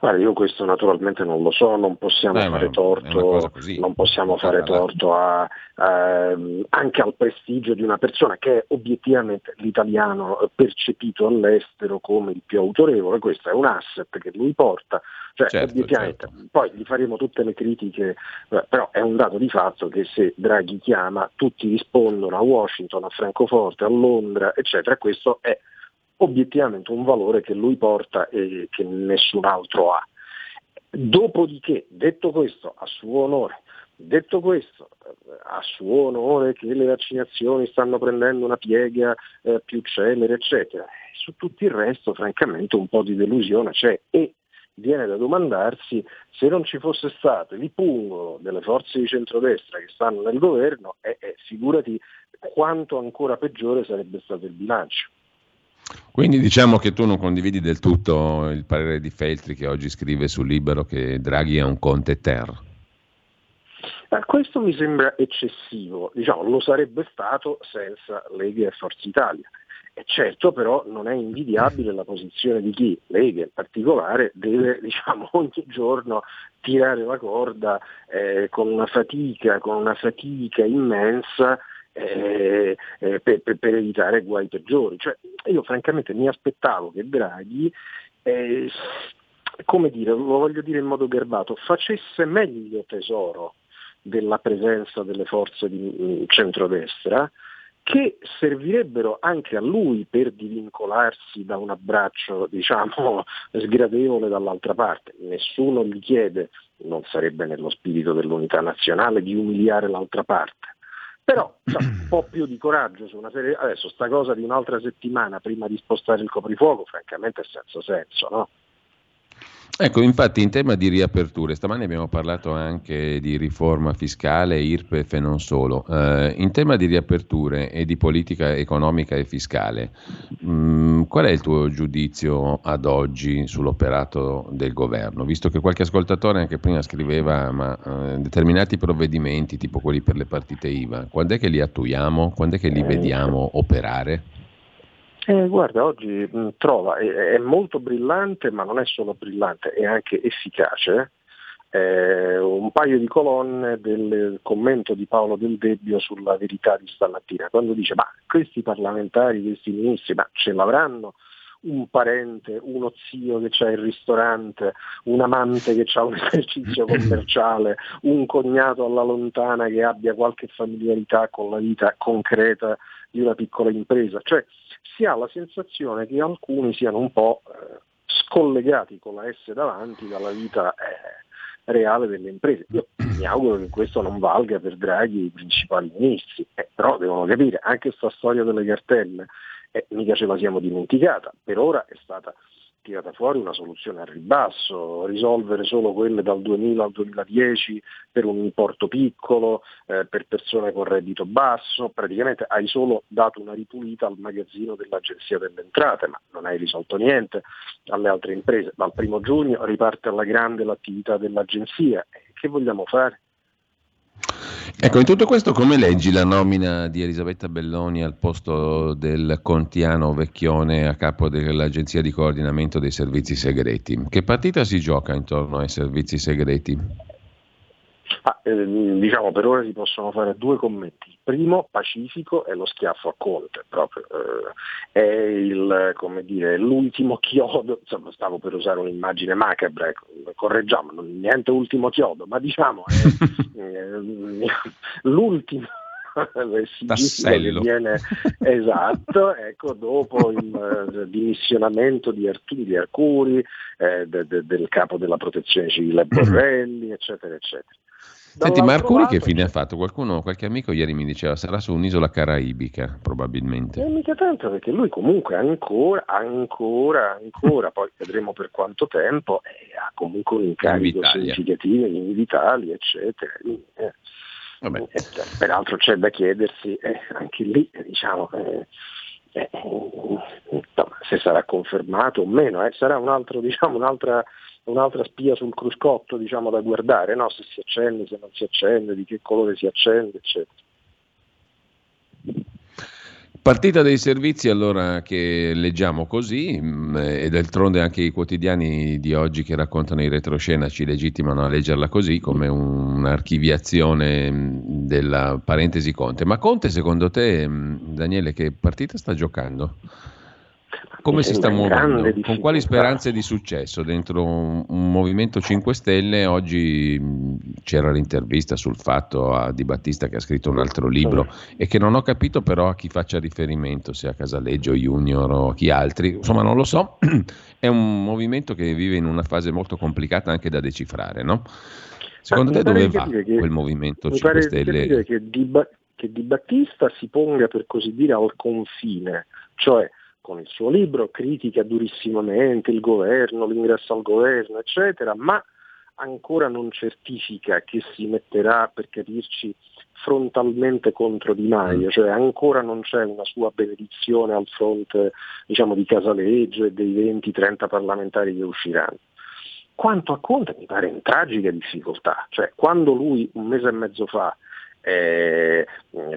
Guarda, io questo naturalmente non lo so, non possiamo eh, fare torto, non possiamo fare torto a, a, anche al prestigio di una persona che è obiettivamente l'italiano percepito all'estero come il più autorevole, questo è un asset che lui porta, cioè, certo, obiettivamente, certo. poi gli faremo tutte le critiche, eh, però è un dato di fatto che se Draghi chiama tutti rispondono a Washington, a Francoforte, a Londra, eccetera, questo è obiettivamente un valore che lui porta e che nessun altro ha. Dopodiché, detto questo, a suo onore, detto questo, a suo onore che le vaccinazioni stanno prendendo una piega eh, più celere, eccetera, su tutto il resto, francamente, un po' di delusione c'è e viene da domandarsi se non ci fosse stato il pungolo delle forze di centrodestra che stanno nel governo, eh, eh, figurati quanto ancora peggiore sarebbe stato il bilancio. Quindi diciamo che tu non condividi del tutto il parere di Feltri che oggi scrive sul Libero che Draghi è un conte ter. Eh, questo mi sembra eccessivo, diciamo, lo sarebbe stato senza Lega e Forza Italia. E certo però non è invidiabile la posizione di chi, Lega in particolare, deve diciamo, ogni giorno tirare la corda eh, con una fatica, con una fatica immensa eh, eh, per, per, per, evitare guai peggiori. Cioè, io francamente mi aspettavo che Draghi, eh, come dire, lo voglio dire in modo garbato, facesse meglio tesoro della presenza delle forze di mm, centrodestra, che servirebbero anche a lui per divincolarsi da un abbraccio diciamo, sgradevole dall'altra parte. Nessuno gli chiede, non sarebbe nello spirito dell'unità nazionale, di umiliare l'altra parte. Però un po' più di coraggio su una serie. Adesso sta cosa di un'altra settimana prima di spostare il coprifuoco, francamente è senza senso, no? Ecco, infatti in tema di riaperture, stamani abbiamo parlato anche di riforma fiscale, IRPEF e non solo. Eh, in tema di riaperture e di politica economica e fiscale, mh, mm, qual è il tuo giudizio ad oggi sull'operato del governo? Visto che qualche ascoltatore anche prima scriveva, ma eh, determinati provvedimenti, tipo quelli per le partite IVA, quando è che li attuiamo? Quando è che li vediamo operare? Eh, guarda, oggi mh, trova, è, è, molto brillante, ma non è solo brillante, è anche efficace. Eh, un paio di colonne del commento di Paolo Del Debbio sulla verità di stamattina, quando dice ma questi parlamentari, questi ministri, ma ce l'avranno un parente, uno zio che ha il ristorante, un amante che ha un esercizio commerciale, un cognato alla lontana che abbia qualche familiarità con la vita concreta di una piccola impresa. Cioè si ha la sensazione che alcuni siano un po' eh, scollegati con la S davanti dalla vita eh, reale delle imprese. Io mi auguro che questo non valga per Draghi e i principali ministri, eh, però devono capire anche questa storia delle cartelle, eh, mica ce la siamo dimenticata, per ora è stata tirata fuori una soluzione a ribasso, risolvere solo quelle dal 2000 al 2010 per un importo piccolo, eh, per persone con reddito basso, praticamente hai solo dato una ripulita al magazzino dell'Agenzia delle Entrate, ma non hai risolto niente alle altre imprese. Dal primo giugno riparte alla grande l'attività dell'Agenzia. Che vogliamo fare? Ecco, in tutto questo come leggi la nomina di Elisabetta Belloni al posto del Contiano Vecchione a capo dell'Agenzia di coordinamento dei servizi segreti? Che partita si gioca intorno ai servizi segreti? Ah, eh, diciamo per ora si possono fare due commenti. Il primo, pacifico, è lo schiaffo a Conte, proprio. Eh, è il, dire, l'ultimo chiodo, insomma stavo per usare un'immagine macabra, ecco, correggiamo, non, niente ultimo chiodo, ma diciamo è, eh, l'ultimo tassello viene esatto ecco, dopo il uh, dimissionamento di, Arturi, di Arcuri eh, de, de, del capo della protezione civile Borrelli eccetera eccetera Senti, ma Arcuri lato, che fine ha fatto? Qualcuno, qualche amico ieri mi diceva sarà su un'isola caraibica, probabilmente. Non mica tanto, perché lui comunque ancora, ancora, ancora, poi vedremo per quanto tempo, eh, ha comunque un incarico significativo in Italia, eccetera. Eh. Eh, peraltro c'è da chiedersi, eh, anche lì, diciamo, eh, eh, se sarà confermato o meno, sarà un altro, diciamo, un'altra un'altra spia sul cruscotto diciamo, da guardare, no? se si accende, se non si accende, di che colore si accende, eccetera. Partita dei servizi allora che leggiamo così mm, e d'altronde anche i quotidiani di oggi che raccontano in retroscena ci legittimano a leggerla così come un'archiviazione mm, della parentesi Conte. Ma Conte secondo te, mm, Daniele, che partita sta giocando? Come si sta muovendo? Con quali speranze di successo dentro un, un, Movimento 5 Stelle? Oggi c'era l'intervista sul fatto a Di Battista che ha scritto un altro libro e che non ho capito però a chi faccia riferimento, se a Casaleggio Junior o a chi altri, insomma non lo so, è un movimento che vive in una fase molto complicata anche da decifrare, no? Secondo te dove va che, quel Movimento 5 Stelle? Che di, ba- che di Battista si ponga per così dire al confine, cioè con il suo libro critica durissimamente il governo, l'ingresso al governo, eccetera, ma ancora non certifica che si metterà, per capirci, frontalmente contro Di Maio, cioè ancora non c'è una sua benedizione al fronte diciamo, di Casaleggio e dei 20-30 parlamentari che usciranno. Quanto a Conte mi pare in tragica difficoltà, cioè quando lui un mese e mezzo fa eh,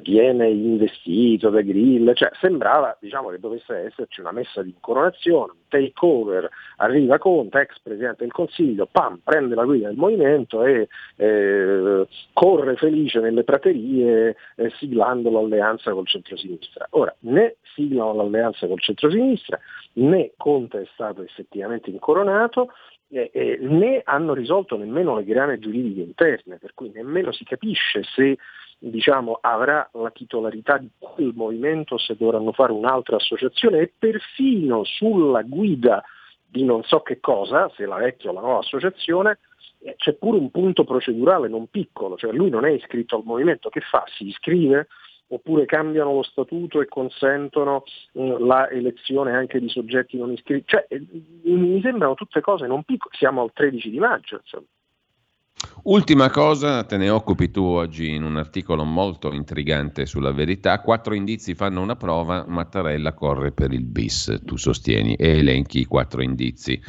viene investito da Grill, cioè sembrava diciamo, che dovesse esserci una messa di incoronazione, un takeover, arriva Conte, ex Presidente del Consiglio, pam, prende la guida del movimento e eh, corre felice nelle praterie eh, siglando l'alleanza col centrosinistra. Ora, né siglano l'alleanza col centrosinistra, né Conte è stato effettivamente incoronato, eh, eh, né hanno risolto nemmeno le grane giuridiche interne, per cui nemmeno si capisce se diciamo, avrà la titolarità di quel movimento, se dovranno fare un'altra associazione e perfino sulla guida di non so che cosa, se la vecchia o la nuova associazione, eh, c'è pure un punto procedurale non piccolo, cioè lui non è iscritto al movimento, che fa? Si iscrive, oppure cambiano lo statuto e consentono mh, la elezione anche di soggetti non iscritti. Cioè, eh, mi sembrano tutte cose non piccole, siamo al 13 di maggio. Insomma. Ultima cosa, te ne occupi tu oggi in un articolo molto intrigante sulla verità. Quattro indizi fanno una prova, Mattarella corre per il bis, tu sostieni, e elenchi i quattro indizi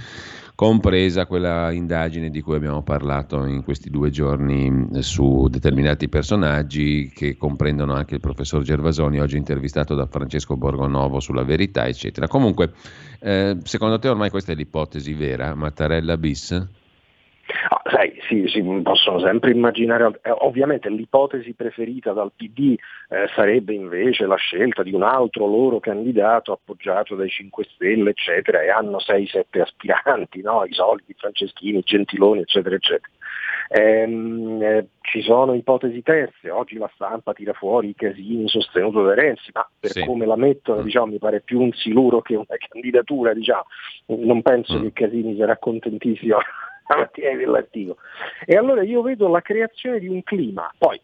compresa quella indagine di cui abbiamo parlato in questi due giorni su determinati personaggi che comprendono anche il professor Gervasoni, oggi intervistato da Francesco Borgonovo sulla verità, eccetera. Comunque, eh, secondo te ormai questa è l'ipotesi vera, Mattarella bis? Ah, sai, sì, si possono sempre immaginare, eh, ovviamente l'ipotesi preferita dal PD eh, sarebbe invece la scelta di un altro loro candidato appoggiato dai 5 Stelle, eccetera, e hanno 6-7 aspiranti, no? i soliti, Franceschini, Gentiloni, eccetera, eccetera. Ehm, eh, ci sono ipotesi terze, oggi la stampa tira fuori i casini sostenuto da Renzi, ma per sì. come la mettono mm. diciamo, mi pare più un siluro che una candidatura, diciamo. non penso mm. che Casini sarà contentissimo stamattina dell'articolo. E allora io vedo la creazione di un clima, poi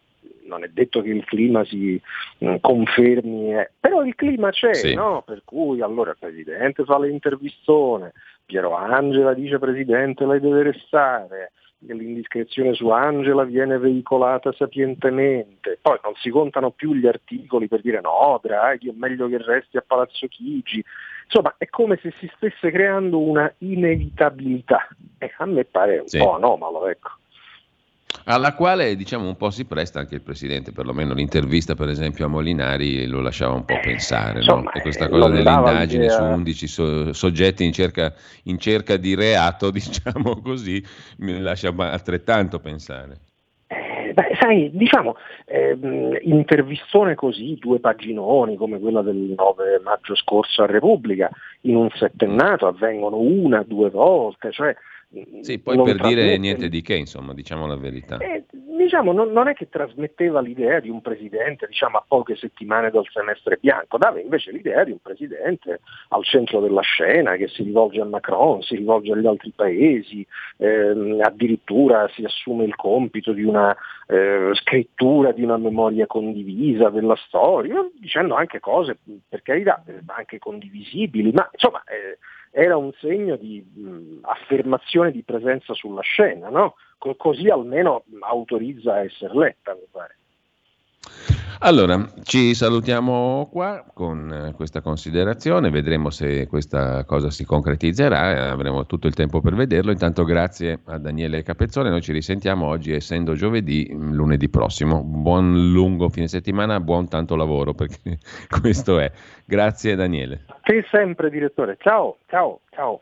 non è detto che il clima si mh, mm, confermi, eh, però il clima c'è, sì. no? per cui allora il Presidente fa l'intervistone, Piero Angela dice Presidente lei deve restare, l'indiscrezione su Angela viene veicolata sapientemente, poi non si contano più gli articoli per dire no, Draghi è meglio che resti a Palazzo Chigi, insomma è come se si stesse creando una inevitabilità. E a me pare un sì. po' anomalo, ecco alla quale diciamo un po' si presta anche il Presidente, perlomeno l'intervista per esempio a Molinari lo lasciava un po' eh, pensare, Insomma, no? e questa eh, cosa dell'indagine su 11 so- soggetti in cerca, in cerca, di reato, diciamo così, mi lascia altrettanto pensare. Eh, beh, sai, diciamo, ehm, intervistone così, due paginoni come quella del 9 maggio scorso a Repubblica, in un settennato avvengono una, due volte, cioè sì, poi per dire niente di che, insomma, diciamo la verità. Eh, diciamo, non, non, è che trasmetteva l'idea di un presidente diciamo, a poche settimane dal semestre bianco, dava invece l'idea di un presidente al centro della scena che si rivolge a Macron, si rivolge agli altri paesi, ehm, addirittura si assume il compito di una eh, scrittura, di una memoria condivisa della storia, dicendo anche cose, per carità, anche condivisibili, ma insomma... Eh, era un segno di mh, affermazione di presenza sulla scena, no? Co- così almeno autorizza a essere letta, mi pare. Allora, ci salutiamo qua con eh, questa considerazione, vedremo se questa cosa si concretizzerà, avremo tutto il tempo per vederlo. Intanto grazie a Daniele Capezzone, noi ci risentiamo oggi essendo giovedì, mm, lunedì prossimo. Buon lungo fine settimana, buon tanto lavoro perché questo è. Grazie Daniele. Te sempre direttore, ciao, ciao, ciao.